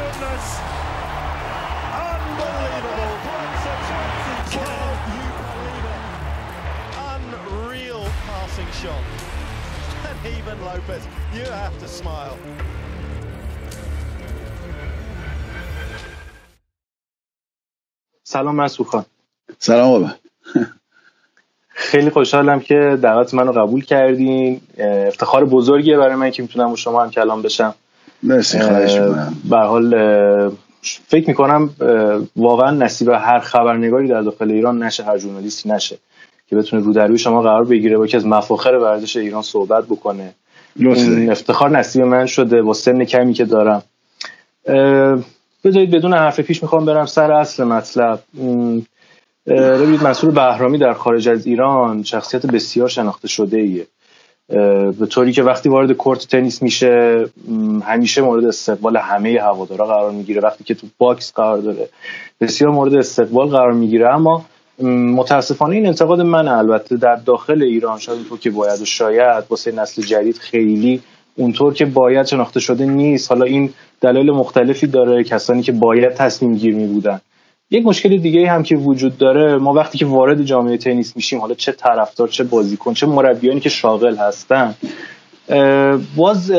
goodness. Unbelievable. Can you believe it? Unreal passing shot. And even Lopez, you have to smile. سلام مسعود خان سلام بابا خیلی خوشحالم که دعوت منو قبول کردین افتخار بزرگیه برای من که می‌تونم با شما هم کلام بشم مرسی خواهش به حال فکر می‌کنم واقعا نصیب هر خبرنگاری در داخل ایران نشه هر ژورنالیستی نشه که بتونه رو در روی شما قرار بگیره با که از مفاخر ورزش ایران صحبت بکنه. این افتخار نصیب من شده با سن کمی که دارم. بذارید بدون حرف پیش می‌خوام برم سر اصل مطلب. ببینید مسئول بهرامی در خارج از ایران شخصیت بسیار شناخته شده ایه به طوری که وقتی وارد court تنیس میشه همیشه مورد استقبال همه هوادارا قرار می‌گیره. وقتی که تو box قرار داره بسیار مورد استقبال قرار می‌گیره. اما متاسفانه این انتقاد من البته در داخل ایران شاید اونطور که باید و شاید واسه نسل جدید خیلی اونطور که باید شناخته شده نیست. حالا این دلایل مختلفی داره. کسانی که باید تصمیم گیر می بودن یک مشکل دیگه هم که وجود داره ما وقتی که وارد جامعه تنیس میشیم حالا چه طرفدار چه بازیکن چه مربیانی که شاغل هستن باز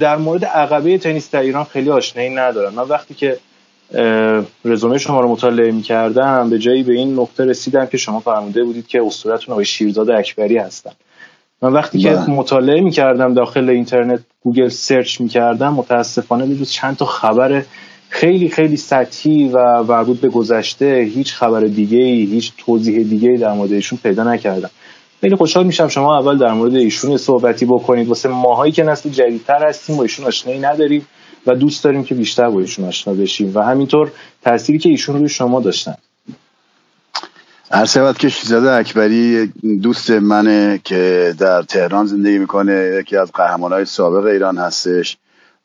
در مورد عقبه تنیس در ایران خیلی آشنایی ندارم من وقتی که رزومه شما رو مطالعه می‌کردم به جایی به این نقطه رسیدم که شما فرموده بودید که اسطورتون آقای شیرزاد اکبری هستن من وقتی که بله. مطالعه می‌کردم داخل اینترنت گوگل search می‌کردم متاسفانه به چند تا خبر خیلی خیلی سطحی و مربوط به گذشته هیچ خبر دیگه ای هیچ توضیح دیگه ای در مورد ایشون پیدا نکردم. خیلی خوشحال میشم شما اول در مورد ایشون صحبتی بکنید. واسه ماهایی که نسل جدیدتر هستیم با ایشون آشنایی نداریم و دوست داریم که بیشتر با ایشون آشنا بشیم. و همینطور تأثیری که ایشون روی شما داشتن. شود که شیزاده اکبری دوست منه که در تهران زندگی می‌کنه. یکی از قهرمانهای سابق ایران هستش.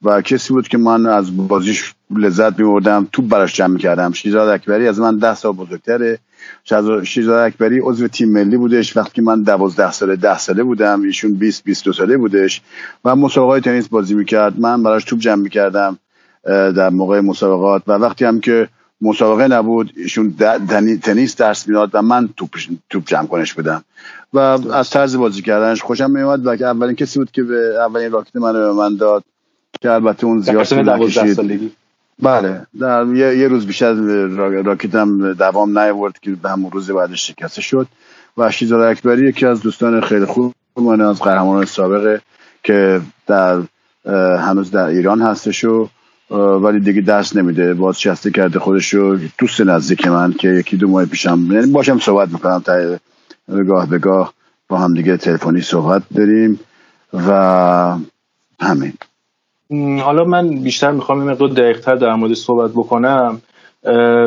و کسی بود که من از بازیش لذت میبردم تو براش جمع می‌کردم. شیرزاد اکبری از من ده سال بزرگتره. شیرزاد اکبری عضو تیم ملی بودش. وقتی که من دوازده ساله ده ساله بودم. ایشون 20 22 ساله بودش. و مسابقات تنیس بازی می‌کرد. من براش توپ جمع می‌کردم در موقع مسابقات. و وقتی هم که مسابقه نبود ایشون تنیس درس می‌داد و من توپ توپ جمع کنش بودم. و از طرز بازی کردنش خوشم میومد و که اولین کسی بود که به اولین راکت من رو به من داد. که البته اون زیاد طول نکشید. بله. در یه, یه روز بیشتر راکتم دوام نیاورد که به همون روز بعدش شکسته شد. و شیزاد اکبری یکی از دوستان خیلی خوب من از قهرمانان سابقه که در هنوز در ایران هستش و ولی دیگه دست نمیده. بازنشسته کرده خودش رو دوست نزدیک من که یکی دو ماه پیشم یعنی باشم صحبت می‌کنم تا گاه به گاه با هم دیگه تلفنی صحبت داریم و همین. حالا من بیشتر می‌خوام این مقدار دقیقتر در مورد صحبت بکنم.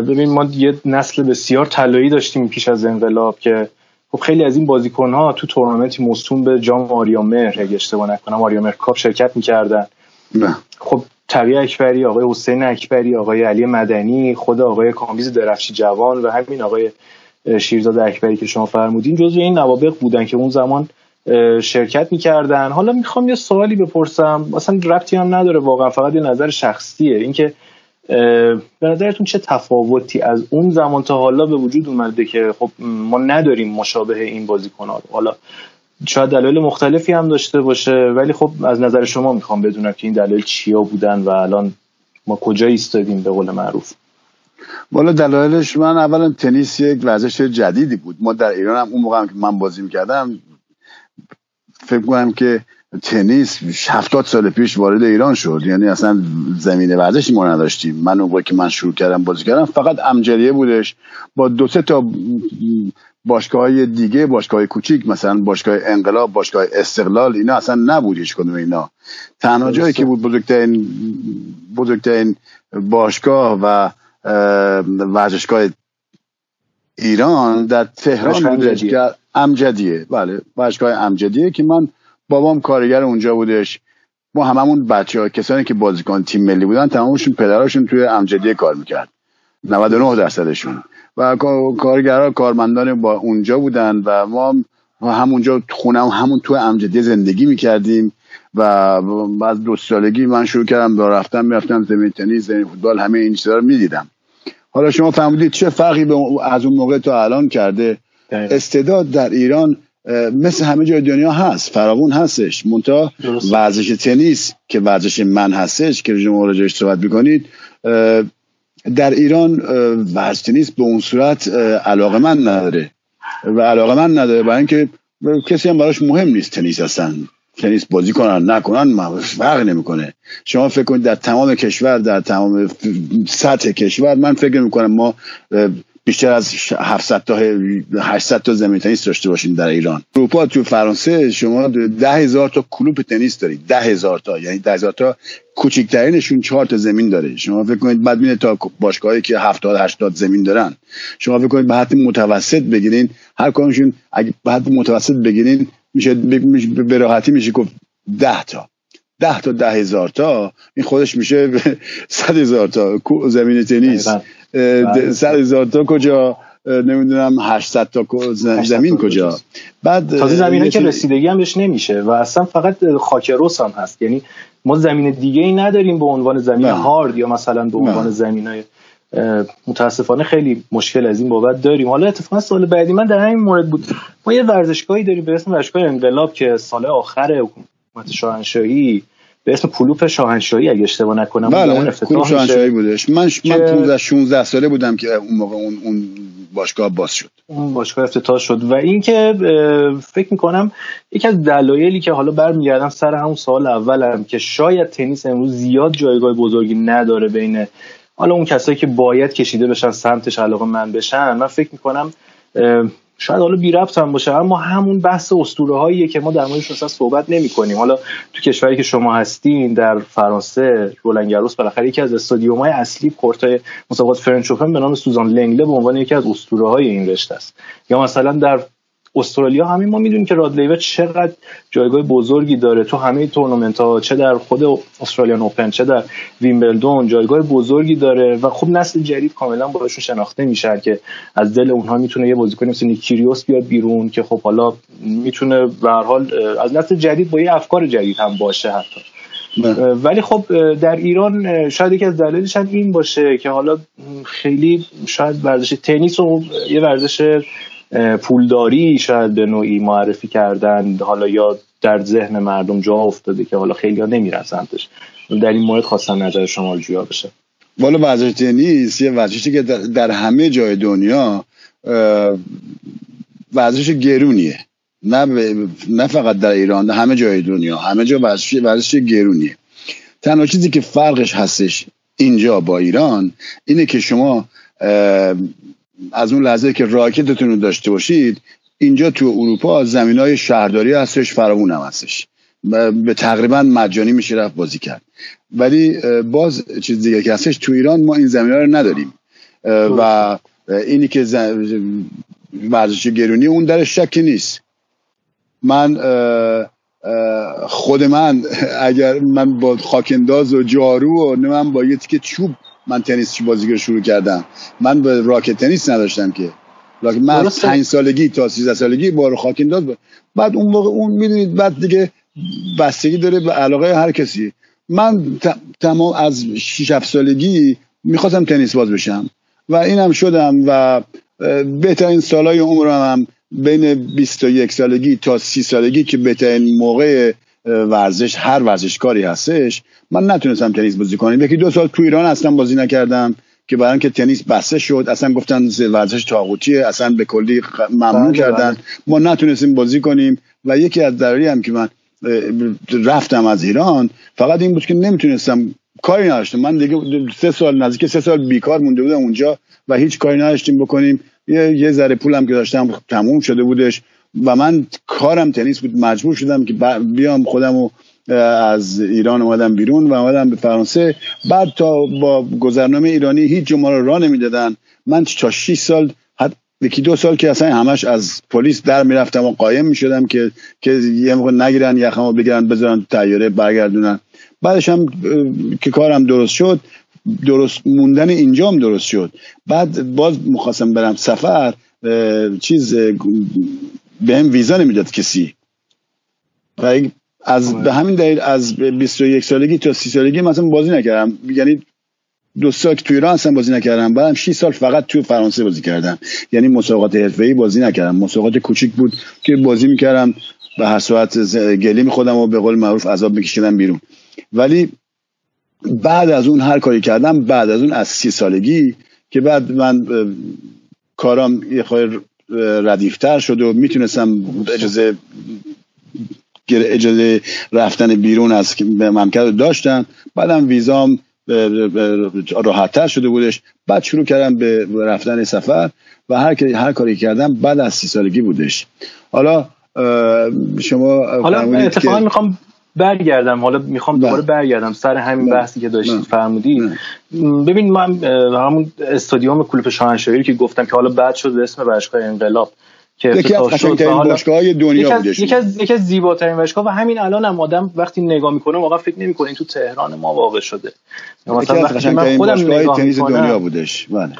ببین ما یه نسل بسیار طلایی داشتیم پیش از انقلاب که خب خیلی از این بازیکن ها تو تورنمنتی موسوم به جام آریامهر اگه اشتباه نکنم آریامر کاپ شرکت می‌کردن. نه. خب تقی اکبری آقای حسین اکبری آقای علی مدنی خود آقای کامبیز درفشی جوان و همین آقای شیرزاد اکبری که شما فرمودین جزو این نوابغ بودن که اون زمان شرکت می‌کردن. حالا می‌خوام یه سوالی بپرسم. اصلا ربطی هم نداره واقعا فقط یه نظر شخصیه. اینکه به نظرتون چه تفاوتی از اون زمان تا حالا به وجود اومده که خب ما نداریم مشابه این بازیکن ها حالا شاید دلایل مختلفی هم داشته باشه ولی خب از نظر شما می‌خوام بدونم که این دلایل چیا بودن و الان ما کجا ایستادیم به قول معروف. والا دلایلش من اولا تنیس یک ورزش جدیدی بود. ما در ایران هم اون موقع هم که من بازی می‌کردم فکر کنم که تنیس هفتاد سال پیش وارد ایران شد. یعنی اصلا زمین ورزشی ما نداشتیم. من اون که من شروع کردم بازی کردم فقط امجریه بودش. با دو سه تا باشگاه های دیگه باشگاه های کوچیک مثلا باشگاه انقلاب باشگاه استقلال اینا اصلا نبود هیچ کدوم اینا. تنها جایی که بود بزرگترین بزرگترین باشگاه و ورزشگاه ایران در تهران بودش که امجدیه. بله باشگاه امجدیه که من بابام کارگر اونجا بودش. ما هممون بچه ها کسانی که بازیکن تیم ملی بودن تمامشون پدراشون توی امجدیه کار می‌کرد. 99 درصدشون. و کارگرها کارمندان با اونجا بودن و ما همونجا خونه همون تو امجدیه زندگی می‌کردیم. و بعد دو سالگی من شروع کردم با رفتن می‌رفتم زمین تنیس زمین فوتبال همه این چیزا رو می‌دیدم. حالا شما فهمیدید چه فرقی به از اون موقع تا الان کرده؟ استعداد در ایران مثل همه جای دنیا هست. فراوون هستش. منتها ورزش تنیس که ورزش من هستش که شما راجعش صحبت می‌کنید در ایران ورزش تنیس به اون صورت علاقه من نداره. و علاقه من نداره برای اینکه کسی هم براش مهم نیست تنیس هستن. تنیس بازی کنن نکنن فرق نمی‌کنه. شما فکر کنید در تمام کشور در تمام سطح کشور من فکر می‌کنم ما بیشتر از 700 تا 800 تا زمین تنیس داشته باشیم در ایران. اروپا تو فرانسه شما ده هزار تا کلوب تنیس دارید. ده هزار تا. یعنی ده هزار تا کوچکترینشون چهار تا زمین داره. شما فکر کنید بعد میره تا باشگاهی که 70 80 زمین دارن. شما فکر کنید به حد متوسط بگیرین. هر کدومشون اگه به حد متوسط بگیرین میشه به راحتی میشه گفت 10 تا. ده تا ده هزار تا. این خودش میشه صد هزار تا. زمین تنیس. صد هزار تا کجا؟ نمی‌دونم 800 تا زمین کجا؟ بعد تازه زمین که رسیدگی هم بهش نمیشه و اصلا فقط خاکروس هم هست. یعنی ما زمین دیگه ای نداریم به عنوان زمین هارد یا مثلا به عنوان زمین های متاسفانه خیلی مشکل از این بابت داریم. حالا اتفاقا سال بعدی من در همین مورد بود. ما یه ورزشگاهی داریم به اسم ورزشگاه انقلاب که سال آخر حکومت شاهنشاهی به اسم کلوپ شاهنشاهی اگه اشتباه نکنم بله اون کلوپ شاهنشاهی بودش. من من 15 16 ساله بودم که اون موقع اون, اون باشگاه باز شد. اون باشگاه افتتاح شد. و اینکه فکر می‌کنم یکی از دلایلی که حالا برمیگردم سر همون سال اولم که شاید تنیس امروز زیاد جایگاه بزرگی نداره بین حالا اون کسایی که باید کشیده بشن سمتش علاقه من بشن من فکر می‌کنم شاید حالا بی ربط هم باشه اما همون بحث اسطوره هاییه که ما در موردش اصلا صحبت نمی کنیم حالا تو کشوری که شما هستین در فرانسه رولان گاروس بالاخره یکی از استادیوم های اصلی court مسابقات French Open به نام سوزان لنگلن به عنوان یکی از اسطوره های این رشته است. یا مثلا در استرالیا همین ما می‌دونیم که راد چقدر جایگاه بزرگی داره. تو همه تورنمنت ها چه در خود Australian Open چه در ویمبلدون جایگاه بزرگی داره و خب نسل جدید کاملا باشون شناخته میشه. که از دل اونها می‌تونه یه بازیکن مثل نیکیریوس بیاد بیرون که خب حالا می‌تونه به هر حال از نسل جدید با یه افکار جدید هم باشه حتی. بله. ولی خب در ایران شاید یکی از دلایلش هم این باشه که حالا خیلی شاید ورزش تنیس و یه ورزش پولداری شاید به نوعی معرفی کردن حالا یا در ذهن مردم جا افتاده که حالا خیلی ها نمیرن سمتش. در این مورد خواستم نظر شما جویا بشه. والا ورزش تنیس یه ورزشی که در همه جای دنیا ورزش گرونیه. نه, نه فقط در ایران در همه جای دنیا. همه جا ورزش, ورزش گرونیه. تنها چیزی که فرقش هستش اینجا با ایران اینه که شما از اون لحظه که راکتتون رو داشته باشید اینجا تو اروپا زمین های شهرداری هستش فراوون هم هستش. به تقریبا مجانی میشه رفت بازی کرد. ولی باز چیز دیگه که هستش تو ایران ما این زمین ها رو نداریم. و اینی که ورزش گرونی اون در شکی نیست. من خود من اگر من با خاکنداز و جارو و من با یه تیکه چوب من تنیس بازیگر شروع کردم. من به راکت تنیس نداشتم که. من از 5 سالگی تا 13 سالگی بار خاک انداز بعد اون موقع اون می‌دونید بعد دیگه بستگی داره به علاقه هر کسی. من تمام از 6 7 سالگی می‌خواستم تنیس باز بشم. و اینم شدم و بهترین سالهای عمرم هم بین 21 سالگی تا 30 سالگی که بهترین موقع ورزش هر ورزشکاری هستش من نتونستم تنیس بازی کنم. یکی دو سال تو ایران اصلا بازی نکردم که برای که تنیس بسته شد. اصلا گفتن ورزش تاغوتیه. اصلا به کلی ممنوع بله، کردن. بله. ما نتونستیم بازی کنیم و یکی از دلایلی هم که من رفتم از ایران فقط این بود که نمی‌تونستم. کاری نداشتم. من دیگه سه سال نزدیک سه سال بیکار مونده بودم اونجا و هیچ کاری نداشتیم بکنیم. یه, یه ذره پولم که داشتم تموم شده بودش و من کارم تنیس بود. مجبور شدم که بیام خودم از ایران اومدم بیرون و اومدم به فرانسه. بعد تا با گذرنامه ایرانی هیچ جمعه رو راه نمی‌دادن. من تا 6 سال حد یکی دو سال که اصلا همش از پلیس در می‌رفتم و قایم می‌شدم که که یه موقع نگیرن یخمو بگیرن بذارن تیاره برگردونن. بعدش هم که کارم درست شد درست موندن اینجام درست شد. بعد باز مخواستم برم سفر چیز به هم ویزا نمی‌داد کسی. و از به همین دلیل از 21 سالگی تا 30 سالگی مثلا بازی نکردم. یعنی دو سال که تو ایران اصلا بازی نکردم. بعدم 6 سال فقط تو فرانسه بازی کردم. یعنی مسابقات حرفه‌ای بازی نکردم. مسابقات کوچیک بود که بازی می‌کردم. به هر صورت گلی میخودم و به قول معروف عذاب میکشیدم بیرون. ولی بعد از اون هر کاری کردم بعد از اون از سی سالگی که بعد من کارام یه خواهی ردیفتر شد و می‌تونستم اجازه اجازه رفتن بیرون از مملکت داشتم بعدم ویزام راحتتر شده بودش. بعد شروع کردم به رفتن سفر و هر هر کاری کردم بعد از سی سالگی بودش. حالا شما حالا اتفاقا می‌خوام برگردم. حالا می‌خوام بله. دوباره برگردم سر همین بله. بحثی که داشتید بله. فرمودی ببین من همون استادیوم کلوپ شاهنشاهی که گفتم که حالا بعد شد اسم ورزشگاه انقلاب. که یکی از قشنگترین دنیا یکی از یکی از زیباترین باشگاه و همین الان هم آدم وقتی نگاه می‌کنه واقعا فکر نمی‌کنه این تو تهران ما واقع شده. مثلا یکی از قشنگترین باشگاه تنیس دنیا بودش. بله.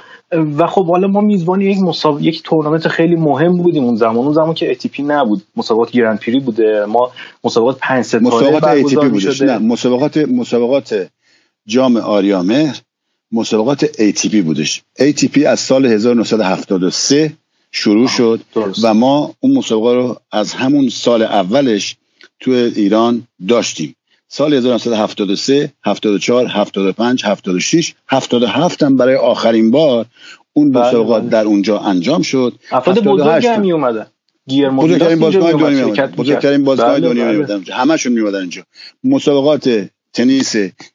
و خب حالا ما میزبان یک مسابقه یک تورنمنت خیلی مهم بودیم اون زمان. اون زمان که ATP نبود. مسابقات Grand Prix بوده. ما مسابقات پنج ستاره مسابقات ATP بودش. نه مسابقات مسابقات جام آریامهر مسابقات ATP بودش. ATP از سال 1973 شروع شد و ما اون مسابقه رو از همون سال اولش تو ایران داشتیم. سال 1973 74 75 76 77 هم برای آخرین بار اون بله، مسابقات بله. در اونجا انجام شد. افراد بزرگی هم می اومدن بزرگترین بازگاه دنیا بزرگترین بازگاه بله، دنیا می همشون می اینجا. مسابقات تنیس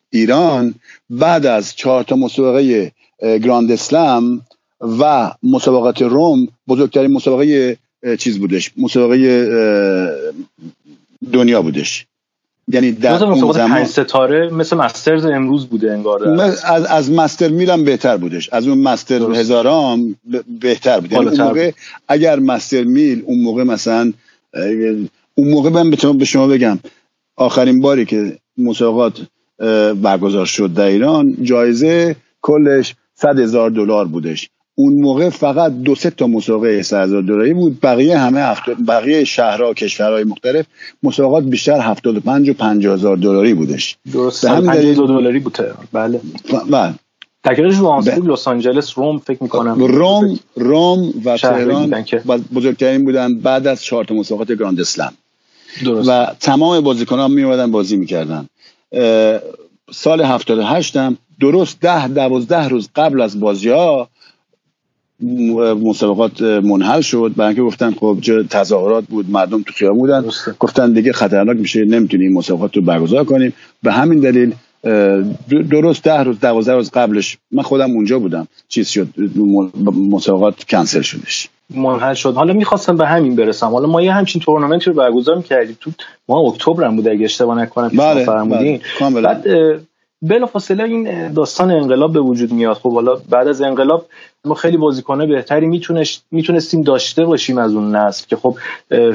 ایران بعد از چهار تا مسابقه گراند اسلم و مسابقات روم بزرگترین مسابقه چیز بودش. مسابقه دنیا بودش. یعنی در اون زمان ستاره مثل مسترز امروز بوده انگار. از از مستر میلم بهتر بودش. از اون مستر درست. هزارام بهتر بود. یعنی اون موقع اگر مستر میل اون موقع مثلا اون موقع من به شما بگم آخرین باری که مسابقات برگزار شد در ایران جایزه کلش صد هزار دلار بودش. اون موقع فقط دو سه تا مسابقه 1000 دلاری بود. بقیه همه بقیه شهرها کشورهای مختلف مسابقات بیشتر 75 و 50 هزار دلاری بودش. درست. همین دلیل دلاری بوده بله. بله. تکرارش رو لس آنجلس روم فکر می‌کنم. روم روم و تهران بزرگترین بودن بعد از چهار تا مسابقات گراند اسلم. درست. و تمام بازیکنان می اومدن بازی می‌کردن. سال 78 هم درست ده دوازده روز قبل از بازی ها مسابقات منحل شد. برای اینکه گفتن خب تظاهرات بود مردم تو خیابون بودن. گفتن دیگه خطرناک میشه نمی‌تونیم مسابقات رو برگزار کنیم. به همین دلیل درست ده روز دوازده روز قبلش من خودم اونجا بودم. چیز شد مسابقات کنسل شدش. منحل شد. حالا می‌خواستم به همین برسم. حالا ما یه همچین تورنمنتی رو برگزار می‌کردیم. تو ما اکتبر هم بود اگه اشتباه نکنم بله, بله. بعد بلافاصله این داستان انقلاب به وجود میاد. خب حالا بعد از انقلاب ما خیلی بازیکنه بهتری می‌تونستیم داشته باشیم از اون نسل که خب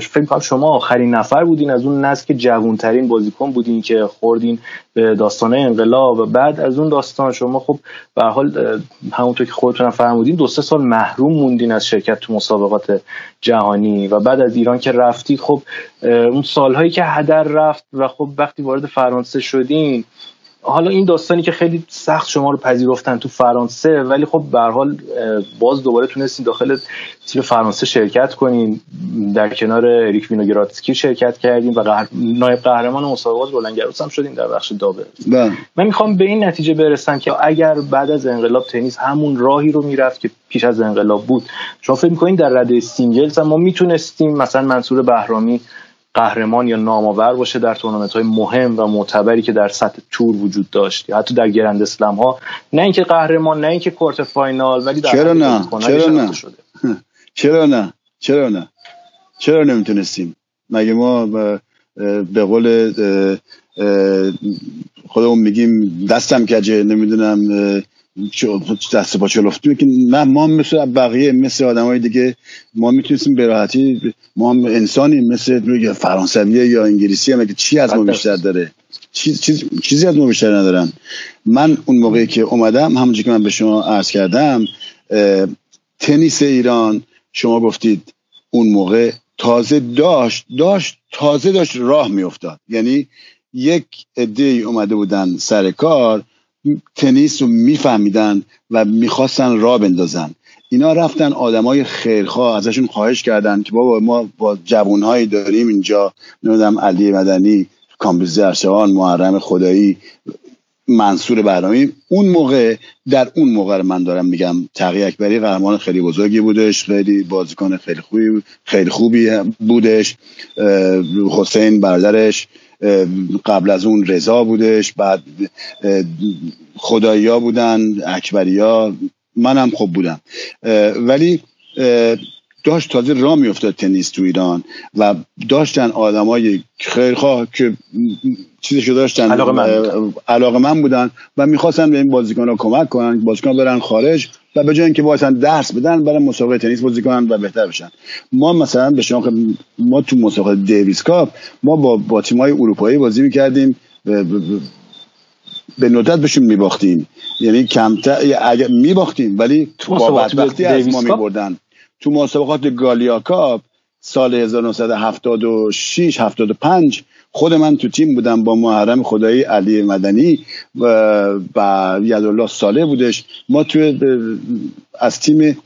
فکر کنم شما آخرین نفر بودین از اون نسل که جوانترین بازیکن بودین که خوردین به داستان انقلاب. و بعد از اون داستان شما خب به حال همونطور که خودتون فرمودین دو سه سال محروم موندین از شرکت تو مسابقات جهانی. و بعد از ایران که رفتید خب اون سالهایی که هدر رفت و خب وقتی وارد فرانسه شدین حالا این داستانی که خیلی سخت شما رو پذیرفتن تو فرانسه ولی خب به حال باز دوباره تونستین داخل تیم فرانسه شرکت کنین در کنار اریک وینوگرادسکی شرکت کردیم و قهر... نایب قهرمان مسابقات رولند گروس هم شدیم در بخش double بله. من می‌خوام به این نتیجه برسم که اگر بعد از انقلاب تنیس همون راهی رو می‌رفت که پیش از انقلاب بود شما فکر می‌کنین در رده singles ما می‌تونستیم مثلا منصور بهرامی قهرمان یا نامآور باشه در تورنمنت های مهم و معتبری که در سطح tour وجود داشت. یا حتی در Grand Slam ها نه اینکه قهرمان نه اینکه quarter final ولی در چرا نه؟ چرا نه؟ چرا نه؟ چرا نه؟ چرا نمی‌تونستیم؟ مگه ما به قول خودمون میگیم دستم کجه؟ نمی‌دونم دست با چلفتی که نه ما مثل بقیه مثل آدم های دیگه ما می‌تونستیم به راحتی ما هم انسانیم مثل فرانسویه یا انگلیسی هم که چی از ما بیشتر داره؟ چیز، چیز، چیزی از ما بیشتر ندارن. من اون موقعی که اومدم همونجور که من به شما عرض کردم تنیس ایران شما گفتید اون موقع تازه داشت داشت تازه داشت راه میافتاد. یعنی یک عده اومده بودن سر کار تنیس رو میفهمیدن و می‌خواستن راه بندازن. اینا رفتن آدمای خیرخواه ازشون خواهش کردن که بابا ما با جوانهایی داریم اینجا. نمی‌دونم علی مدنی کامبیز ارشوان محرم خدایی منصور برنامه اون موقع در اون موقع من دارم میگم. تقی اکبری قهرمان خیلی بزرگی بودش خیلی بازیکن خیلی خوبی خیلی خوبی بودش. حسین برادرش. قبل از اون رضا بودش بعد خدایی ها بودن اکبری ها منم خوب بودم. ولی داشت تازه را میافتاد تنیس تو ایران و داشتن آدمای خیرخواه که چیزشو داشتن علاقه من, بودن. و می‌خواستن به این بازیکن ها کمک کنن بازیکن برن خارج. و به جای اینکه واسه درس بدن برن مسابقه تنیس بازی کنن و بهتر بشن. ما مثلا به شما ما تو مسابقه دیویس کاپ ما با با تیمای اروپایی بازی می‌کردیم. به ندرت بهشون میباختیم. یعنی کمتر اگر میباختیم ولی با بدبختی از ما میبردن. تو مسابقات گالیا کاپ سال 1976 75 خود من تو تیم بودم با محرم خدایی علی مدنی و, و یدالله ساله بودش. ما تو از تیم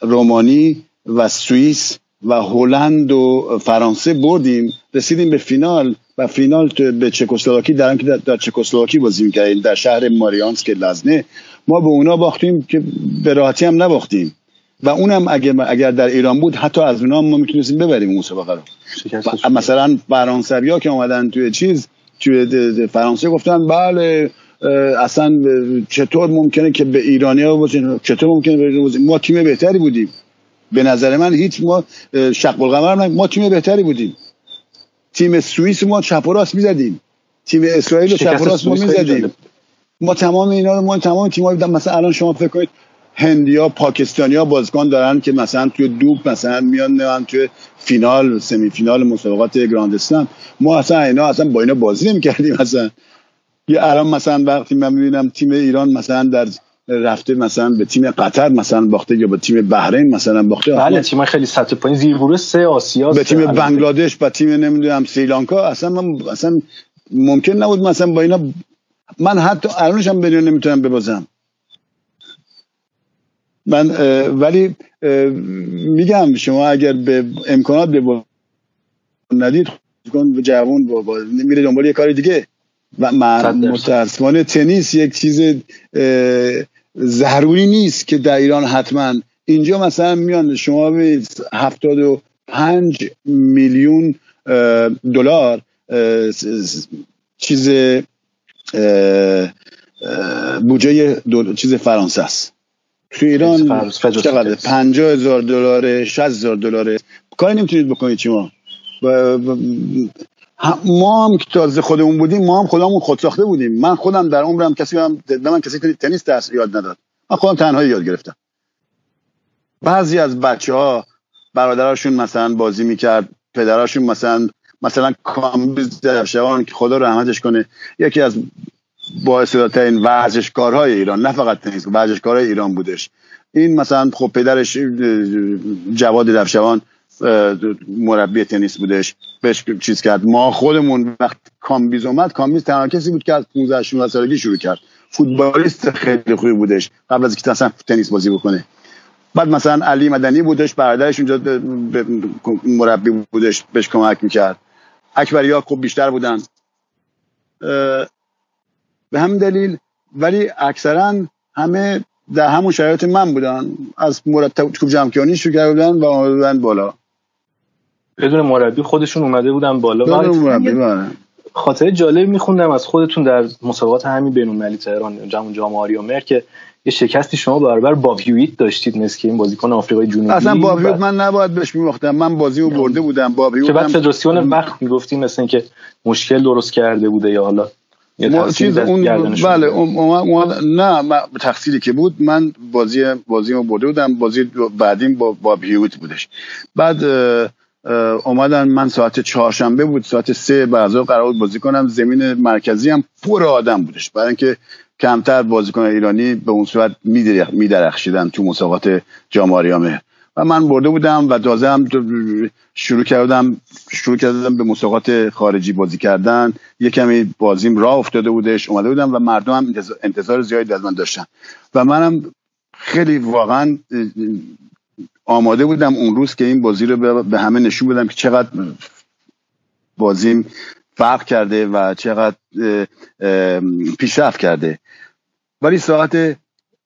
رومانی و سوئیس و هلند و فرانسه بردیم. رسیدیم به فینال و فینال تو به چکسلواکی در که در, چکسلواکی بازی می‌کردیم در شهر ماریانسک لزنه. ما به اونا باختیم که به راحتی هم نباختیم. و اونم اگر, اگر در ایران بود حتی از اونا ما می‌تونستیم ببریم اون مسابقه رو. مثلا فرانسوی ها که اومدن توی چیز توی فرانسه گفتن بله اصلا چطور ممکنه که به ایرانی ها بازین چطور ممکنه به ما تیم بهتری بودیم. به نظر من هیچ ما شق القمر ما تیم بهتری بودیم. تیم سوئیس ما چپ و راست می‌زدیم. تیم اسرائیل چپ و راست ما می‌زدیم. ما تمام اینا رو ما تمام تیم‌ها مثلا الان شما فکر کنید هندیا پاکستانیا بازیکن دارن که مثلا توی دوب مثلا میان میان توی فینال سمی فینال مسابقات گراند اسلم ما اصلا اینا اصلا با اینا بازی نمی‌کردیم مثلا یه الان مثلا وقتی من می‌بینم تیم ایران مثلا در رفته مثلا به تیم قطر مثلا باخته یا به تیم بحرین مثلا باخته بله تیم خیلی سطح پایین زیر سه آسیا به تیم بنگلادش و تیم نمی‌دونم سریلانکا اصلا من اصلا ممکن نبود مثلا با اینا من حتی الانش هم بدون نمی‌تونم ببازم. من ولی میگم شما اگر به امکانات به ندید کن جوان با میره دنبال یه کار دیگه. و متاسفانه تنیس یک چیز ضروری نیست که در ایران حتما. اینجا مثلا میان شما به هفتاد و پنج میلیون دلار چیز بودجه چیز فرانسه است. تو ایران چقدر 50 هزار دلار 60 هزار دلار کاری نمی‌تونید بکنید شما ما؟ هم که تازه خودمون بودیم ما هم خودمون خود ساخته بودیم. من خودم در عمرم کسی هم من کسی تنیس درس یاد نداد. من خودم تنهایی یاد گرفتم. بعضی از بچه ها برادراشون مثلا بازی می‌کرد پدراشون مثلا مثلا کامبیز درفشوان که خدا رحمتش کنه یکی از با این ورزشکارهای ایران نه فقط تنیس ورزشکارهای ایران بودش. این مثلا خب پدرش جواد درفشی‌جوان مربی تنیس بودش. بهش چیز کرد. ما خودمون وقت کامبیز اومد کامبیز تنها کسی بود که از 15 16 سالگی شروع کرد. فوتبالیست خیلی خوبی بودش. قبل از اینکه اصلا تنیس بازی بکنه. بعد مثلا علی مدنی بودش برادرش اونجا مربی بودش بهش کمک می‌کرد. اکبری ها خوب بیشتر بودن. به هم دلیل ولی اکثرا همه در همون شرایط من بودن. از مرتب کوب جمعکیانی شروع کرده بودن و آمده بالا. بدون مربی خودشون اومده بودن بالا. بدون مربی بله. خاطر جالب میخوندم از خودتون در مسابقات همین بین‌المللی تهران جام جام آریامر که یه شکستی شما برابر با هیویت داشتید مثل که این بازیکن آفریقای جنوبی. اصلا با من نباید بهش میباختم من بازی رو برده بودم. با که بعد فدراسیون وقت می‌گفتی مثل که مشکل درست کرده بوده یا حالا چیز اون بله اون نه تقصیری که بود من بازی بازی رو برده بودم. بازی بعدیم با با هیویت بودش. بعد اومدن من ساعت چهارشنبه بود. ساعت سه بعضا قرار بود بازی کنم. زمین مرکزی هم پر آدم بودش. برای اینکه کمتر بازیکن ایرانی به اون صورت میدرخشیدن تو مسابقات جام آریامه من برده بودم و تازه هم شروع کردم شروع کردم به مسابقات خارجی بازی کردن. یه کمی بازیم راه افتاده بودش اومده بودم و مردم هم انتظار زیادی از من داشتن. و منم خیلی واقعا آماده بودم اون روز که این بازی رو به همه نشون بدم که چقدر بازیم فرق کرده و چقدر پیشرفت کرده. ولی ساعت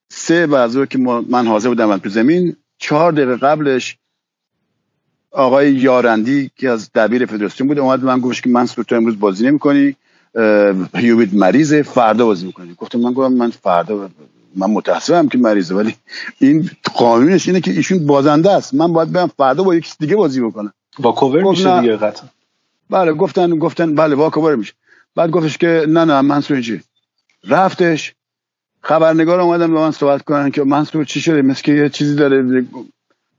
سه بعد که من حاضر بودم تو زمین چهار دقیقه قبلش آقای یارندی که از دبیر فدراسیون بود اومد من گفتش که من تو امروز بازی نمی‌کنی هیوبید مریضه فردا بازی می‌کنی. گفتم من گفتم من فردا من متاسفم که مریضه ولی این قانونش اینه که ایشون بازنده است. من باید برم فردا با یکی دیگه بازی بکنم. با کوور میشه دیگه قطعا. بله گفتن گفتن بله با کوور میشه. بعد گفتش که نه نه منصور چی رفتش خبرنگار اومدن با من صحبت کنن که منصور چی شده؟ مثل که یه چیزی داره.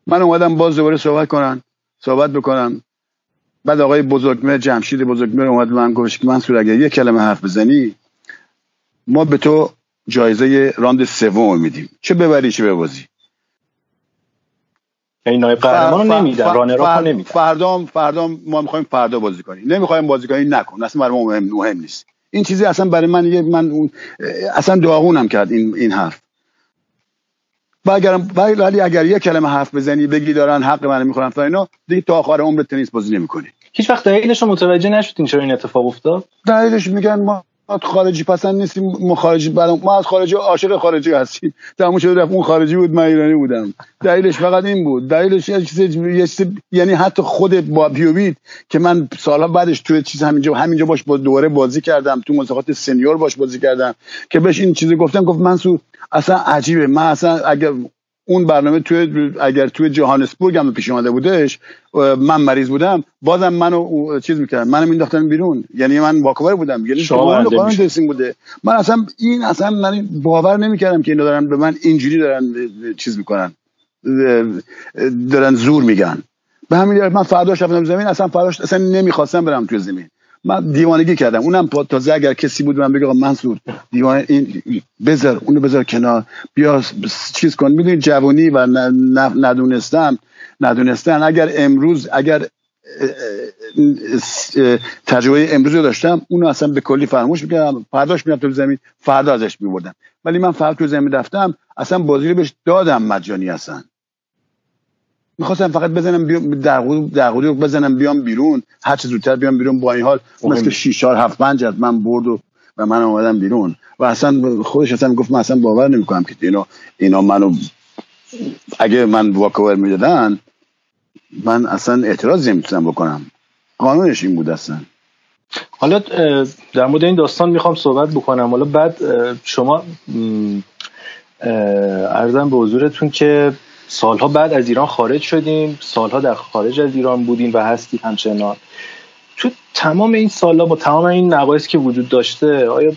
من اومدم باز دوباره صحبت کنن صحبت بکنم بعد آقای بزرگمه جمشید بزرگمه اومد من گفتش که منصور اگه یه کلمه حرف بزنی ما به تو جایزه راند سوم میدیم. چه ببری چه ببازی. این نایب قهرمان رو نمیدن رانر رو نمیدن. فردا فردا ما می‌خوایم فردا بازی کنیم. نمی‌خوایم بازی کنیم نکن. اصلا برای ما مهم, مهم نیست. این چیزی اصلا برای من یه من اصلا داغونم کرد این این حرف. و اگر ولی اگر یه کلمه حرف بزنی بگی دارن حق من می‌خورن تا اینا دیگه تا آخر عمر تنیس بازی نمی‌کنی. هیچ وقت دلیلش رو متوجه نشدین چرا این اتفاق افتاد؟ دلیلش میگن ما خارجی پسند نیستیم ما خارجی برام ما از خارجی عاشق خارجی هستیم. تموم شده رفت اون خارجی بود من ایرانی بودم. دلیلش فقط این بود. دلیلش یه چیز یعنی حتی خود با بیوبید که من سالها بعدش توی چیز همینجا همینجا باش با دوره بازی کردم تو مسابقات سنیور باش بازی کردم که بهش این چیزی گفتم گفت منصور اصلا عجیبه. من اصلا اگر اون برنامه توی اگر توی جهانسبورگ هم پیش اومده بودش من مریض بودم بازم منو چیز می‌کردن منو مینداختن بیرون. یعنی من واکاور بودم یعنی شما بوده. من اصلا این اصلا من باور نمی‌کردم که اینا دارن به من اینجوری دارن چیز می‌کنن دارن زور میگن. به همین من فرداش رفتم زمین اصلا فرداش اصلا نمی‌خواستم برم توی زمین. من دیوانگی کردم. اونم تازه اگر کسی بود من بگم منصور دیوانه این بذار اونو بذار کنار. بیا چیز کن. می‌دونی جوانی و ندونستم ندونستن. اگر امروز اگر تجربه امروز رو داشتم اونو اصلا به کلی فراموش می‌کردم. فرداش میرم تو زمین فردا ازش میبردم. ولی من فردا تو زمین رفتم اصلا بازی رو بهش دادم مجانی اصلا می‌خواستم فقط بزنم بیام در در بزنم بیام بیرون. هر چه زودتر بیام بیرون با این حال. مثل که 6 4 7 5 از من برد و و من اومدم بیرون. و اصلا خودش اصلا گفت من اصلا باور نمی‌کنم که اینا اینا منو اگه من واکاور می‌دادن من اصلا اعتراض نمی‌تونم بکنم. قانونش این بود اصلا. حالا در مورد این داستان می‌خوام صحبت بکنم. حالا بعد شما ارزم به حضورتون که سالها بعد از ایران خارج شدیم. سالها در خارج از ایران بودیم و هستیم همچنان. تو تمام این سالها با تمام این نقایص که وجود داشته آیا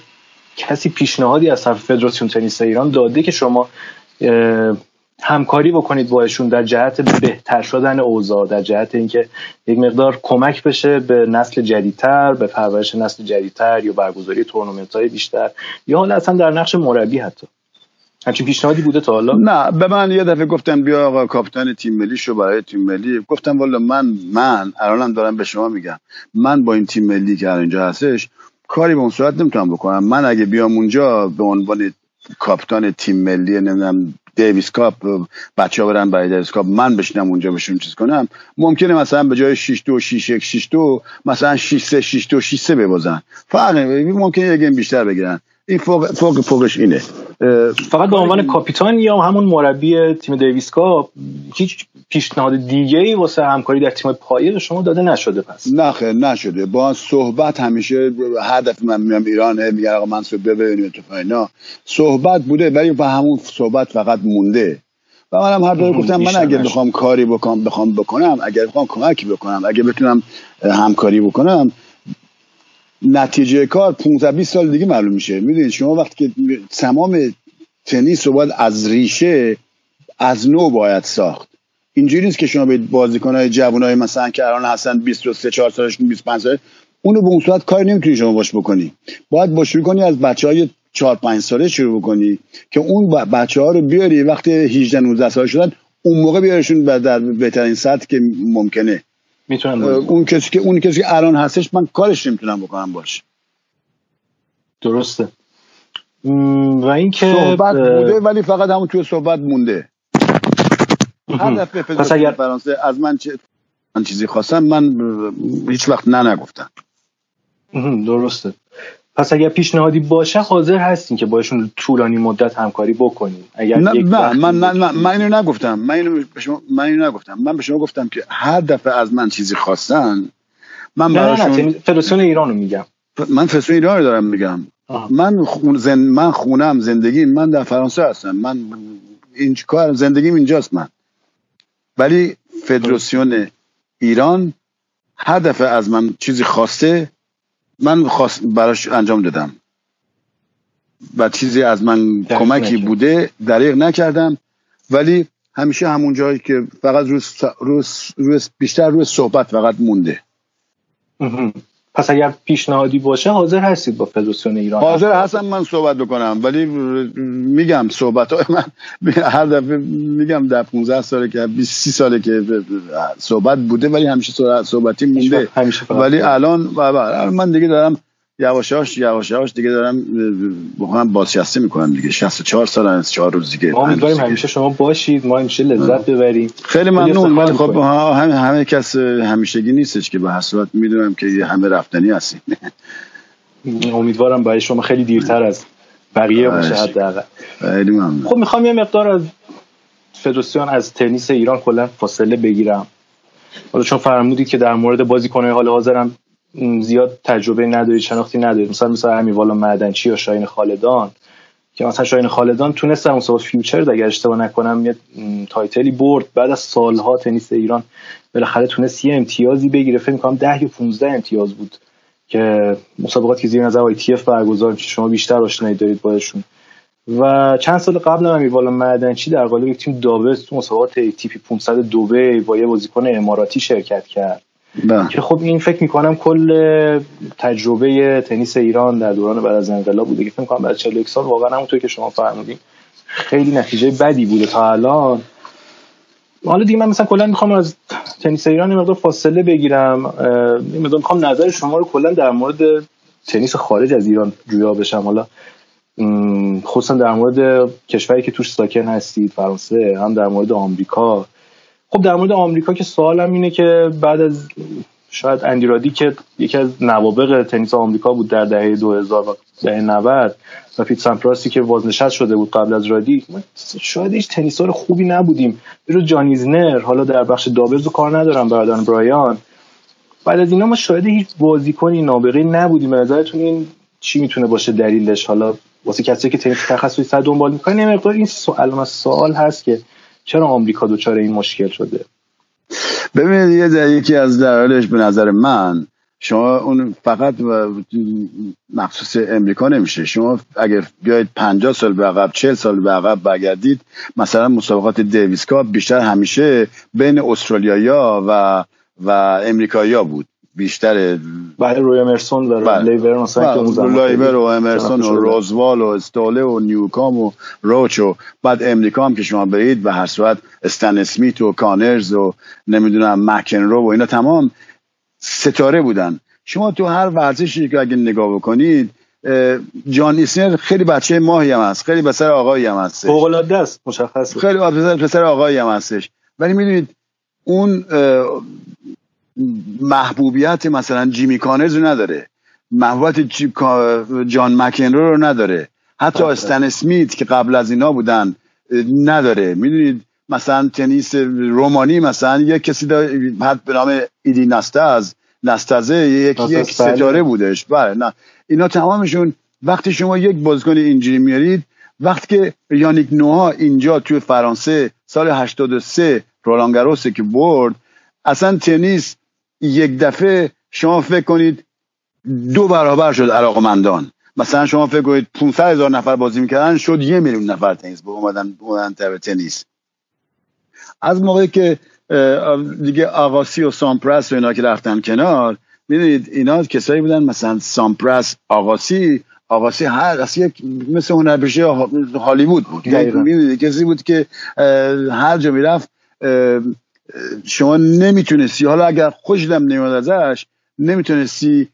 کسی پیشنهادی از طرف فدراسیون تنیس ایران داده که شما همکاری بکنید باشون در جهت بهتر شدن اوضاع در جهت اینکه یک مقدار کمک بشه به نسل جدیدتر به پرورش نسل جدیدتر یا برگزاری تورنمنت های بیشتر یا حالا اصلا در نقش مربی حتی؟ همچین پیشنهادی بوده تا حالا؟ نه به من یه دفعه گفتم بیا آقا کاپیتان تیم ملی شو برای تیم ملی. گفتم والا من من الانم دارم به شما میگم. من با این تیم ملی که اینجا هستش کاری به اون صورت نمی‌تونم بکنم. من اگه بیام اونجا به عنوان کاپیتان تیم ملی نمی‌دونم دیویس کاپ بچه ها برن برای دیویس کاپ من بشینم اونجا بهشون چیز کنم. ممکنه مثلا به جای 6 2 6 1 6 2 مثلا 6 3 6 2 6 3 ببازن. فرق ممکنه یه گیم بیشتر بگیرن. این فوق فوق فوقش اینه. فقط به عنوان کاپیتان یا همون مربی تیم دیویس کاپ هیچ پیشنهاد دیگه ای واسه همکاری در تیم پایه شما داده نشده پس؟ نه خیر نشده. با صحبت همیشه هر دفعه من میام ایران میگم آقا من صحبت ببینیم تو اینا صحبت بوده ولی با همون صحبت فقط مونده. و منم هر دفعه گفتم من اگه بخوام کاری بکنم بخوام بکنم اگر بخوام کمکی بکنم اگه بتونم همکاری بکنم نتیجه کار 15 20 سال دیگه معلوم میشه. می‌دونید شما وقتی که تمام تنیس رو باید از ریشه از نو باید ساخت. اینجوری نیست که شما به بازیکن‌های جوانای مثلا که الان هستن 23 4 سالشون 25 سال اونو به اون صورت کاری نمی‌تونی شما باش بکنی. باید با شروع کنی از بچه های 4 5 ساله شروع بکنی که اون بچه ها رو بیاری وقتی 18 19 سال شدن اون موقع بیارشون در بهترین سطح که ممکنه. می‌تونن اون کسی که اون کسی که الان هستش من کارش نمی‌تونم بکنم باش. درسته. و اینکه صحبت بوده ولی فقط همون توی صحبت مونده. هر دفعه پس اگر فرانسه از من چه من چیزی خواستم من هیچ وقت نه نگفتم. درسته. پس اگر پیشنهادی باشه حاضر هستین که باشون طولانی مدت همکاری بکنیم اگر نه, نه من نه, نه من اینو نگفتم. من اینو به شما من اینو نگفتم. من به شما گفتم که هر دفعه از من چیزی خواستن من براشون نه نه فدراسیون ایرانو میگم. من فدراسیون ایران رو دارم میگم. من خون زن... من خونم زندگی من در فرانسه هستم. من این کار زندگیم اینجاست من. ولی فدراسیون ایران هر دفعه از من چیزی خواسته من خواست براش انجام دادم. و چیزی از من کمکی بوده دریغ نکردم. ولی همیشه همون جایی که فقط روز, بیشتر روی صحبت فقط مونده. پس اگر پیشنهادی باشه حاضر هستید با فدراسیون ایران حاضر هستم من صحبت بکنم ولی میگم صحبت های من هر دفعه میگم در 15 ساله که 20 ساله که صحبت بوده ولی همیشه صحبتی مونده. همیشه ولی الان من دیگه دارم یواشاش یواش دیگه دارم بخوام بازنشسته می‌کنم دیگه. 64 سال از 4 روز دیگه ما امیدواریم همیشه شما باشید. ما همیشه لذت ببریم. خیلی ممنون. ولی خب همه همه کس همیشگی نیستش که به هر صورت می‌دونم که همه رفتنی هستیم. امیدوارم برای شما خیلی دیرتر از بقیه باشه حداقل. خیلی ممنون. خب می‌خوام یه مقدار از فدراسیون از تنیس ایران کلا فاصله بگیرم. حالا چون فرمودید که در مورد بازیکن‌های حال حاضرم زیاد تجربه ندارید شناختی ندارید مثلا مثلا همین والا معدنچی یا شاهین خالدان که مثلا شاهین خالدان تونستن مسابقات فیوچر اگر اشتباه نکنم یه title ی برد. بعد از سالها تنیس ایران بالاخره تونست یه امتیازی بگیره. فکر می‌کنم 10 یا 15 امتیاز بود که مسابقاتی که زیر نظر اف برگزار میشه. شما بیشتر آشنایی دارید باشون و چند سال قبل هم والا معدنچی در قالب یک تیم دابلز تو مسابقات تیپی 500 دبی با یه بازیکن اماراتی شرکت کرد. بله. که خب این فکر می‌کنم کل تجربه تنیس ایران در دوران بعد از انقلاب بوده که فکر می‌کنم بعد 41 سال واقعا همونطور که شما فرمودین خیلی نتیجه بدی بوده. تا الان حالا دیگه من مثلا کلا می‌خوام از تنیس ایران مقدار فاصله بگیرم. مقدار می‌خوام نظر شما رو کلا در مورد تنیس خارج از ایران جویا بشم. حالا خصوصا در مورد کشوری که توش ساکن هستید فرانسه هم در مورد آمریکا. خب در مورد آمریکا که سوالم اینه که بعد از شاید اندیرادی که یکی از نوابق تنیس آمریکا بود در دهه 2000 و دهه 90 و پیت سامپراسی که بازنشست شده بود قبل از رادی شاید هیچ تنیسار خوبی نبودیم. رو جانیزنر حالا در بخش دابلز رو کار ندارم برادران برایان. بعد از اینا ما شاید هیچ بازیکنی نابغه نبودیم. به نظرتون این چی می‌تونه باشه دلیلش؟ حالا واسه کسی که تنیس تخصصی صد دنبال می‌کنه مقدار این سوال سوال هست که چرا آمریکا دچار این مشکل شده؟ ببینید یه در یکی از دلایلش به نظر من شما اون فقط مخصوص امریکا نمیشه. شما اگر بیاید 50 سال به عقب 40 سال به عقب برگردید مثلا مسابقات دیویس بیشتر همیشه بین استرالیا و و امریکایی‌ها بود. بیشتر بله روی امرسون و بله. لیور مثلا بله. لیور و امرسون و روزوال و استوله و نیوکام و روچ و بعد امریکا هم که شما برید به هر صورت استن اسمیت و کانرز و نمی‌دونم مکنرو و اینا تمام ستاره بودن. شما تو هر ورزشی که اگه نگاه بکنید جان ایسنر خیلی بچه ماهی هم هست خیلی پسر آقایی هم هست فوق است مشخص خیلی پسر آقایی هم هستش. ولی می‌دونید اون محبوبیت مثلا جیمی کانرز رو نداره. محبوبیت جان مکنرو رو نداره. حتی بله. استن اسمیت که قبل از اینا بودن نداره. می‌دونید مثلا تنیس رومانی مثلا یک کسی حد به نام ایدی نستاز نستازه یک یک ستاره بودش. بله نه. اینا تمامشون وقتی شما یک بازیکن اینجوری میارید وقتی که یانیک نوها اینجا توی فرانسه سال 83 رولانگاروسه که برد اصلا تنیس یک دفعه شما فکر کنید دو برابر شد علاقمندان. مثلا شما فکر کنید 500 هزار نفر بازی می‌کردن شد یه میلیون نفر تنیس با اومدن اومدن تنیس. از موقعی که دیگه آقاسی و سامپرس و اینا که رفتن کنار می‌دونید اینا کسایی بودن مثلا سامپرس آقاسی آقاسی هر از یک مثل هنرپیشه هالیوود بود. کسی بود که هر جا می‌رفت شما نمی‌تونستی حالا اگر خوشدم نمیاد ازش نمی‌تونستی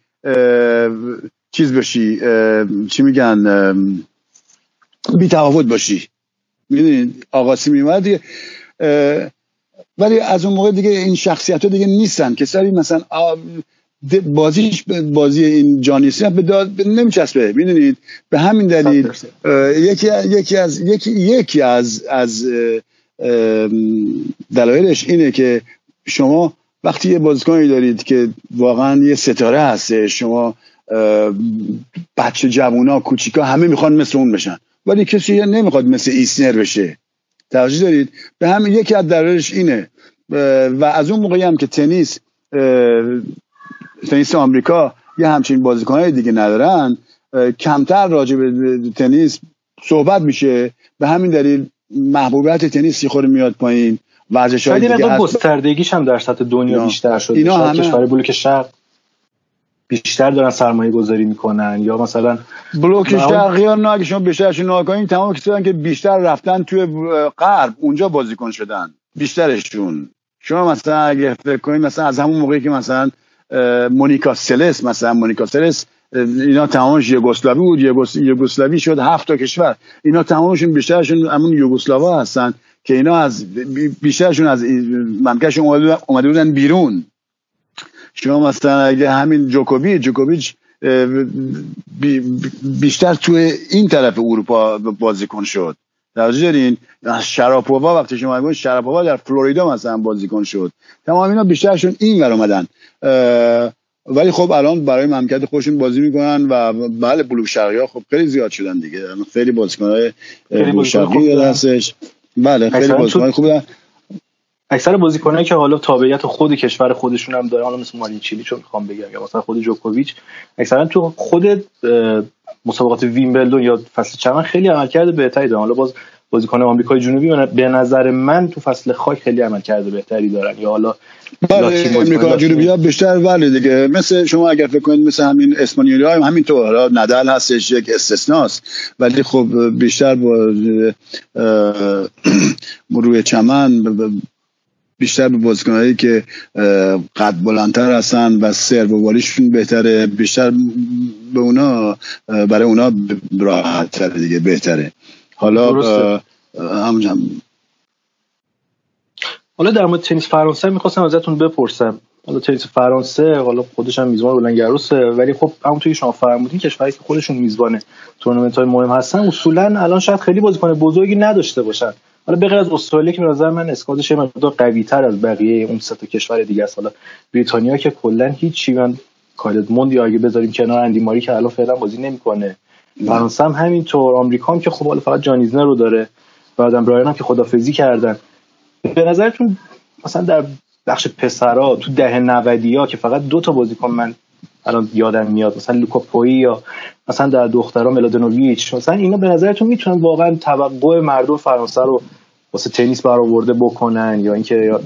چیز باشی چی میگن بی تفاوت باشی. می‌دونید آقاسی میومد دیگه. ولی از اون موقع دیگه این شخصیت ها دیگه نیستن. کسایی مثلا بازیش بازی این جانیسی به داد نمیچسبه. می‌دونید؟ به همین دلیل یکی یکی از یکی یکی از از دلایلش اینه که شما وقتی یه بازیکنی دارید که واقعا یه ستاره هسته شما بچه جوونا کوچیکا همه می‌خوان مثل اون بشن. ولی کسی نمی‌خواد مثل ایسنر بشه. توجه دارید؟ به همین یکی از دلایلش اینه. و از اون موقعی هم که تنیس تنیس آمریکا یه همچین بازیکنهای دیگه ندارن کمتر راجع به تنیس صحبت میشه. به همین دلیل محبوبیت تنیس خود میاد پایین. ورزش های دیگه گستردگیش هم در سطح دنیا بیشتر شده. اینا همه کشور بلوک شرق بیشتر دارن سرمایه گذاری می‌کنن یا مثلا بلوک شرقی ها نه اگه شما بیشترشون نگاه کنید تمام کسایی که بیشتر رفتن توی غرب اونجا بازیکن شدن. بیشترشون. شما مثلا اگه فکر کنید مثلا از همون موقعی که مثلا مونیکا سلس مثلا مونیکا سلس اینا تمامش یوگسلاوی بود. یوگسلاوی شد هفت تا کشور. اینا تمامشون بیشترشون همون یوگسلاوا هستن که اینا از بیشترشون از مملکتشون اومده بودن بیرون. شما مثلا اگه همین جوکوویچ جوکوویچ بیشتر توی این طرف اروپا بازیکن شد. توجه دارین؟ شراپووا وقتی شما میگن شراپووا در فلوریدا مثلا بازیکن شد. تمام اینا بیشترشون این ور اومدن ولی خب الان برای مملکت خودشون بازی می‌کنن و بله بلوک شرقی ها خب خیلی زیاد شدن دیگه. خیلی بازیکن های بلوک شرقی هستش بله خیلی بازیکن خوب اکثر بازیکنایی که حالا تابعیت خود کشور خودشون هم داره حالا مثل مارین چیلی چون می‌خوام بگم یا مثلا خود جوکوویچ اکثرا تو خود مسابقات ویمبلدون یا فصل چمن خیلی عملکرد بهتری دارن. حالا باز بازیکن آمریکای جنوبی به نظر من تو فصل خاک خیلی عملکرد بهتری دارن. یا حالا بله امریکا جنوبی ها بیشتر ولی دیگه. مثل شما اگر فکر کنید مثل همین اسپانیولی همین تو ندل هستش یک استثناست. ولی خب بیشتر با روی چمن بیشتر به بازیکنهایی که قد بلندتر هستن و سرو و والیشون بهتره. بیشتر به اونا برای اونا راحت تر دیگه بهتره. حالا همونجا حالا در مورد تنیس فرانسه می‌خواستم ازتون بپرسم. حالا تنیس فرانسه حالا خودش هم میزبان بلند گروسه ولی خب همونطوری که شما فرمودین کشوری که خودشون میزبان تورنمنت های مهم هستن اصولا الان شاید خیلی بازیکن بزرگی نداشته باشن. حالا به غیر از استرالیا که به نظر من اسکوادش یه مقدار قوی تر از بقیه اون سه تا کشور دیگه است. حالا بریتانیا که کلا هیچی من کالد موند یا اگه بذاریم کنار اندی ماری که الان فعلا بازی نمی‌کنه. فرانسه هم همینطور. آمریکا هم که خب حالا فقط جانیزنر رو داره. بعدم برایان هم که خدافزی کردن. به نظرتون مثلا در بخش پسرا تو ده 90 ها که فقط دو تا بازیکن من الان یادم میاد مثلا لوکا یا مثلا در دخترها ملادونوویچ مثلا اینا به نظرتون می‌تونن واقعا توقع مردم فرانسه رو واسه تنیس برآورده بکنن یا اینکه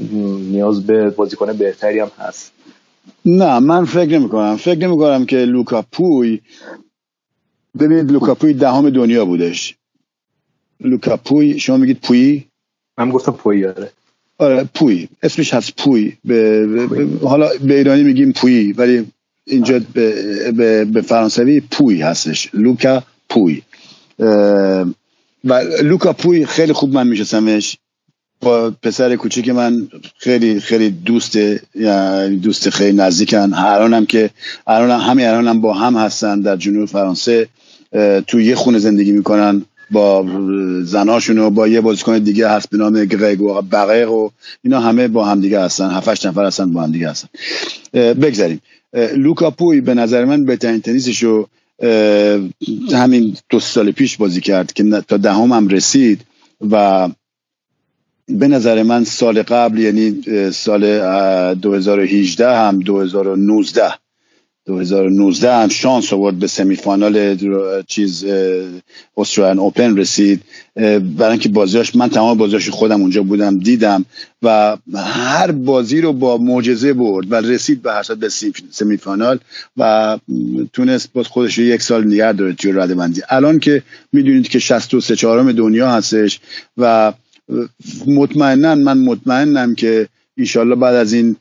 نیاز به بازیکن بهتری هم هست؟ نه من فکر نمی کنم فکر نمی کنم که لوکا پوی ببینید لوکا پوی دهم دنیا بودش. لوکا پوی شما میگید پوی من گفتم پوی آره. آره پوی اسمش هست پوی به, حالا به ایرانی میگیم پوی ولی اینجا به, به, به فرانسوی پوی هستش. لوکا پوی و لوکا پوی خیلی خوب من میشستمش با پسر کوچیک من خیلی خیلی دوست یعنی دوست خیلی نزدیکن. هران هم که هم همین هران هم با هم هستن در جنوب فرانسه. تو یه خونه زندگی می‌کنن با زناشون و با یه بازیکن دیگه هست به نام گرگ و بقیق و اینا همه با هم دیگه هستن. هفتش نفر هستن با هم دیگه هستن. بگذاریم. لوکا پوی به نظر من بهترین تنیسش رو همین دو سال پیش بازی کرد که تا دهم هم رسید و به نظر من سال قبل یعنی سال 2018 هم 2019 2019 هم شانس آورد به سمی فینال چیز استرالین اوپن رسید. برای اینکه بازیاش من تمام بازیاش خودم اونجا بودم دیدم و هر بازی رو با معجزه برد و رسید به هر به سمی فینال و تونست باز خودش رو یک سال نگه داره توی رده بندی. الان که می‌دونید که 63 چهارم دنیا هستش و مطمئنا من مطمئنم که ایشالله بعد از این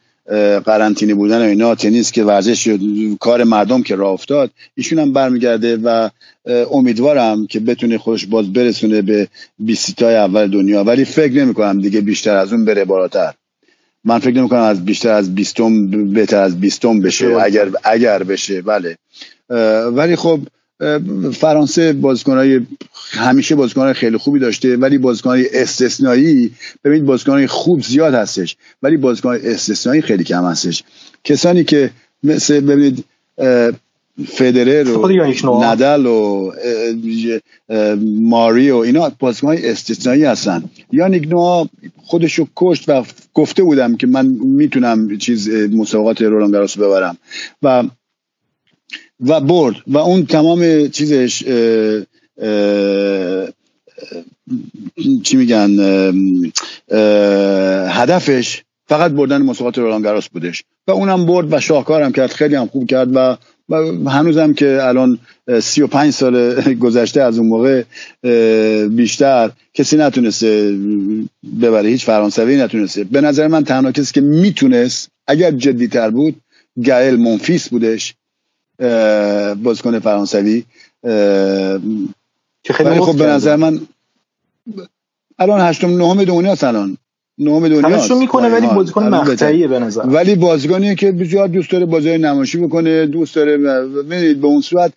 قرنطینه بودن و اینا تنیس که ورزش کار مردم که راه افتاد ایشون هم برمیگرده و امیدوارم که بتونه خودش باز برسونه به بیستای اول دنیا. ولی فکر نمی کنم دیگه بیشتر از اون بره بالاتر. من فکر نمی کنم از بیشتر از بیستم بهتر از بیستم بشه. اگر اگر بشه بله. ولی خب فرانسه بازیکنهای همیشه بازیکنهای خیلی خوبی داشته ولی بازیکنهای استثنایی ببینید بازیکنهای خوب زیاد هستش ولی بازیکنهای استثنایی خیلی کم هستش. کسانی که مثل ببینید فدرر و ندل و ماری و اینا بازیکنهای استثنایی هستن. یانیک نوها خودشو کشت و گفته بودم که من می‌تونم چیز مسابقات رولان ببرم. و و برد. و اون تمام چیزش چی میگن هدفش فقط بردن مسابقات رولان گاروس بودش. و اونم برد و شاهکارم کرد خیلی هم خوب کرد و هنوزم که الان سی و پنج سال گذشته از اون موقع بیشتر کسی نتونسته ببره هیچ فرانسوی نتونسته. به نظر من تنها کسی که می‌تونست اگر جدی تر بود گایل منفیس بودش. بازیکن فرانسوی. که خیلی خب به نظر من الان هشتم نهم دنیاست الان. نهم دنیاست می‌کنه ولی بازیکن مقطعیه به نظر. ولی بازیکنیه که بسیار دوست داره بازی نمایشی بکنه دوست داره ببینید به اون صورت.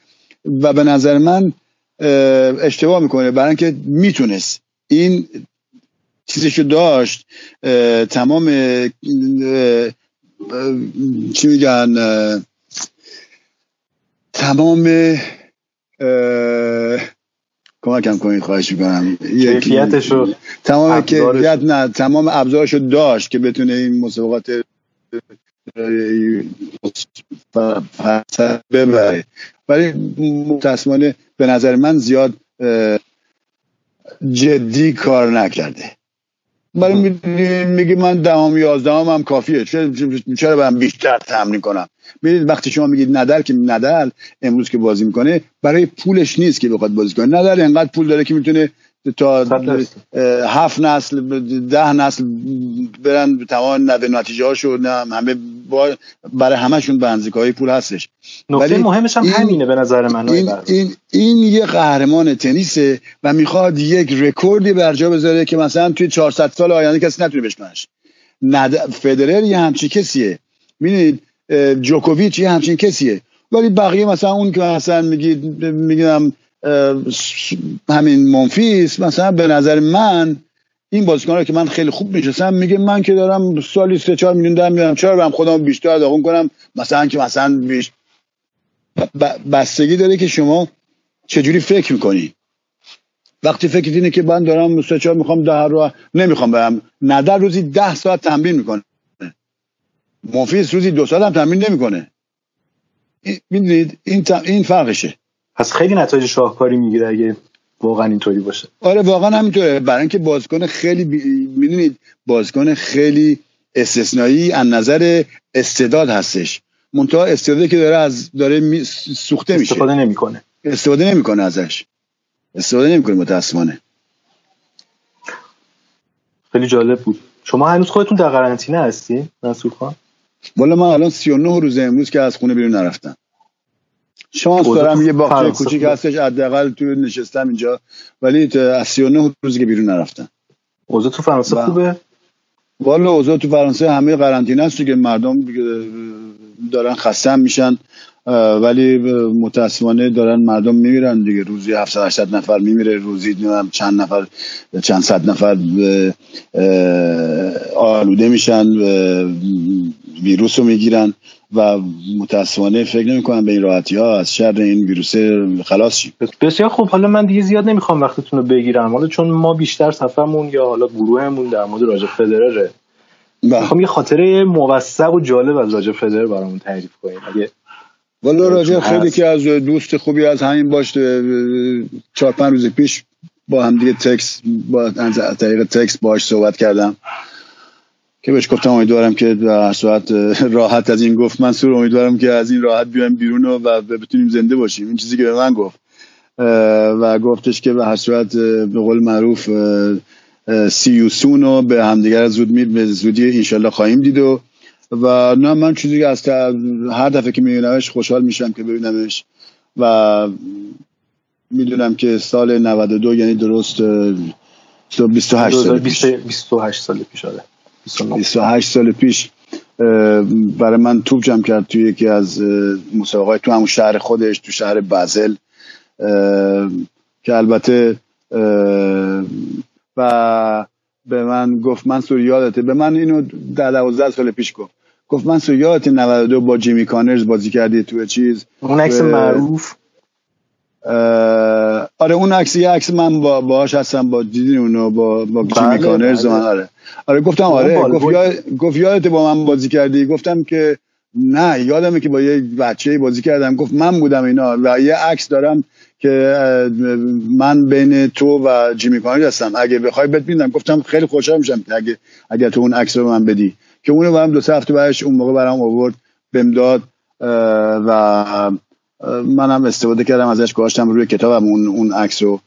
و به نظر من اشتباه می‌کنه. برای اینکه می‌تونست. این چیزشو داشت. تمام چی میگن تمام کمکم کنید خواهش می‌کنم. کیفیتشو تمام کیفیت نه تمام ابزارشو داشت که بتونه این مسابقات ببره. ولی متاسمانه به نظر من زیاد جدی کار نکرده. برای میگه من دهم یازدهم هم کافیه. چرا برم بیشتر تمرین کنم؟ ببینید وقتی شما میگید ندل که ندل امروز که بازی می‌کنه برای پولش نیست که بخواد بازی کنه. ندل انقدر پول داره که می‌تونه تا هفت نسل ده نسل برن تمام نوه نتیجه هاشو همه برای همشون به های پول هستش. نکته مهمش هم همینه به نظر من این, این, این یه قهرمان تنیسه و می‌خواد یک رکوردی بر جا بذاره که مثلا توی 400 سال آینده کسی نتونه بشکنش ند... فدرر یه همچی کسیه. می‌دونید جوکوویچ یه همچین کسیه. ولی بقیه مثلا اون که مثلا میگید میگم همین منفیس مثلا به نظر من این بازیکن که من خیلی خوب میشستم میگه من که دارم سالی سه چهار میلیون در میارم چرا برم خودم بیشتر داغون کنم؟ مثلا که مثلا بیش بستگی داره که شما چجوری فکر می‌کنی؟ وقتی فکر اینه که من دارم سه چهار می‌خوام ده رو نمی‌خوام برم. ندر روزی ده ساعت تمرین می‌کنه. منفیس روزی دو ساعت هم تمرین نمی‌کنه. می‌دونید این, این فرقشه. پس خیلی نتایج شاهکاری می‌گیره اگه واقعا اینطوری باشه. آره واقعا همینطوره. برای اینکه بازیکن خیلی بی... می‌دونید بازیکن خیلی استثنایی از نظر استعداد هستش. منتها استعدادی که داره از داره می... سوخته میشه. استفاده نمی‌کنه. استفاده نمی‌کنه ازش. استفاده نمی‌کنه متاسفانه. خیلی جالب بود. شما هنوز خودتون در قرنطینه هستی منصور خان؟ والا من الان 39 روز امروز که از خونه بیرون نرفتم. شانس دارم یه باغچه کوچیک هستش حداقل تو نشستم اینجا. ولی از 39 روزی که بیرون نرفتم. اوضاع تو فرانسه خوبه؟ والا اوضاع تو فرانسه همه قرنطینه است که مردم دارن خسته میشن ولی متاسفانه دارن مردم میمیرن دیگه. روزی 700 800 نفر میمیره روزی چند نفر چند صد نفر آلوده میشن ویروس رو می‌گیرن و متاسفانه فکر نمی کنم به این راحتی ها از شر این ویروس خلاص شیم. بسیار خوب. حالا من دیگه زیاد نمی‌خوام وقتتون رو بگیرم. حالا چون ما بیشتر صفمون یا حالا گروهمون در مورد راجع فدرره. بله. می‌خوام یه خاطره موثق و جالب از راجع فدرر برامون تعریف کنیم. اگه والا راجع خیلی که از دوست خوبی از همین باش چهار پنج روز پیش با هم دیگه تکس با طریق تکس باش صحبت کردم. که بهش گفتم امیدوارم که در صورت راحت از این گفت منصور امیدوارم که از این راحت بیایم بیرون و بتونیم زنده باشیم. این چیزی که به من گفت. و گفتش که به هر صورت به قول معروف سیوسون رو به همدیگر زود میر به زودی انشالله خواهیم دید و و نه من چیزی که از هر دفعه که میبینمش خوشحال میشم که ببینمش و می‌دونم که سال 92 یعنی درست 28 سال پیش. 28 سال پیش آره. 28 سال پیش برای من توپ جمع کرد توی یکی از مسابقات تو همون شهر خودش تو شهر بازل. که البته و به من گفت من سوری یادته. به من اینو در 12 سال پیش گفت. گفت من سوری یادت 92 با جیمی کانرز بازی کردی تو چیز. اون عکس معروف. آره اون عکس یه عکس من با باهاش هستم با دیدین اونو؟ با با جیمی کانرز. من آره. آره گفتم آره گفت, یاد... گفت یادت با من بازی کردی؟ گفتم که نه یادمه که با یه بچه بازی کردم. گفت من بودم اینا و یه عکس دارم که من بین تو و جیمی کانرز هستم. اگه بخوای بهت میدم. گفتم خیلی خوشحال میشم اگه اگه تو اون عکس رو من بدی. که اونو برام دو سه هفته بعدش اون موقع برام آورد بهم داد و منم استفاده کردم ازش گذاشتم روی کتابم اون اون عکس رو.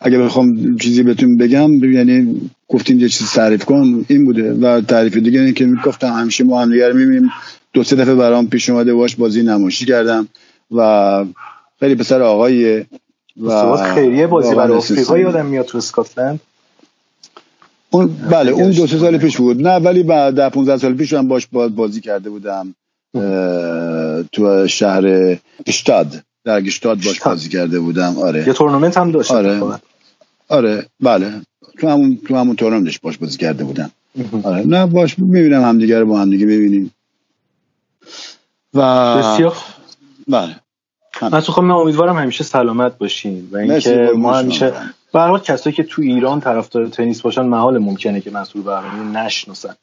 اگه بخوام چیزی بهتون بگم یعنی گفتین یه چیزی تعریف کن این بوده. و تعریف دیگه این که گفتم همیشه ما هم دیگر می‌بینیم. دو سه دفعه برام پیش اومده باش بازی نمایشی کردم و خیلی پسر آقاییه و خیریه بازی برای آفریقا یادم میاد تو اسکاتلند؟ اون بله اون دو سه سال پیش بود. نه ولی بعد در 15 سال پیش هم باش بازی کرده بودم. تو شهر گشتاد. در گشتاد باش بازی کرده بودم. آره. یه تورنمنت هم داشت آره. آره. بله. تو همون تو همون تورنمنتش باش بازی کرده بودم. آره. نه باش می‌بینم همدیگه رو با همدیگه ببینیم. و بسیار. بله. من خب من امیدوارم همیشه سلامت باشین و اینکه ما همیشه برای کسایی که تو ایران طرفدار تنیس باشن محال ممکنه که مسئول برنامه نشناسن.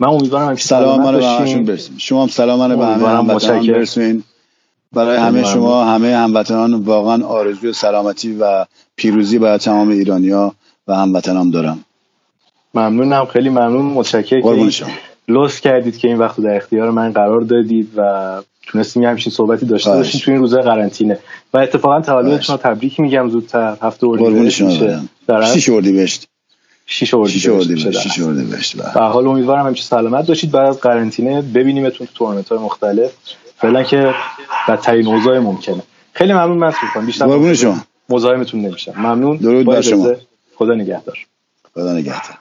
من امیدوارم همیشه سلام منو به برسین شما هم سلام منو به همه هموطنان برسین. برای همه شما همه هموطنان واقعا آرزوی سلامتی و پیروزی برای تمام ایرانیا و هموطنان دارم. ممنونم خیلی ممنون متشکرم. که لطف کردید که این وقت در اختیار من قرار دادید و تونستیم همچین صحبتی داشته باشیم تو این روزهای قرنطینه. و اتفاقا تولدتون تبریک میگم زودتر. هفته اردیبهشت میشه. در اردیبهشت شیش اردیبهشت شیش اردیبهشت به حال امیدوارم همیشه سلامت باشید. بعد از قرنطینه ببینیمتون تو تورنمنت های مختلف. فعلا که بدترین اوضاع ممکنه. خیلی ممنون مسعود خان بیشتر شما. مزاحمتون نمیشم. ممنون. درود بر شما. خدا نگهدار. خدا نگهدار.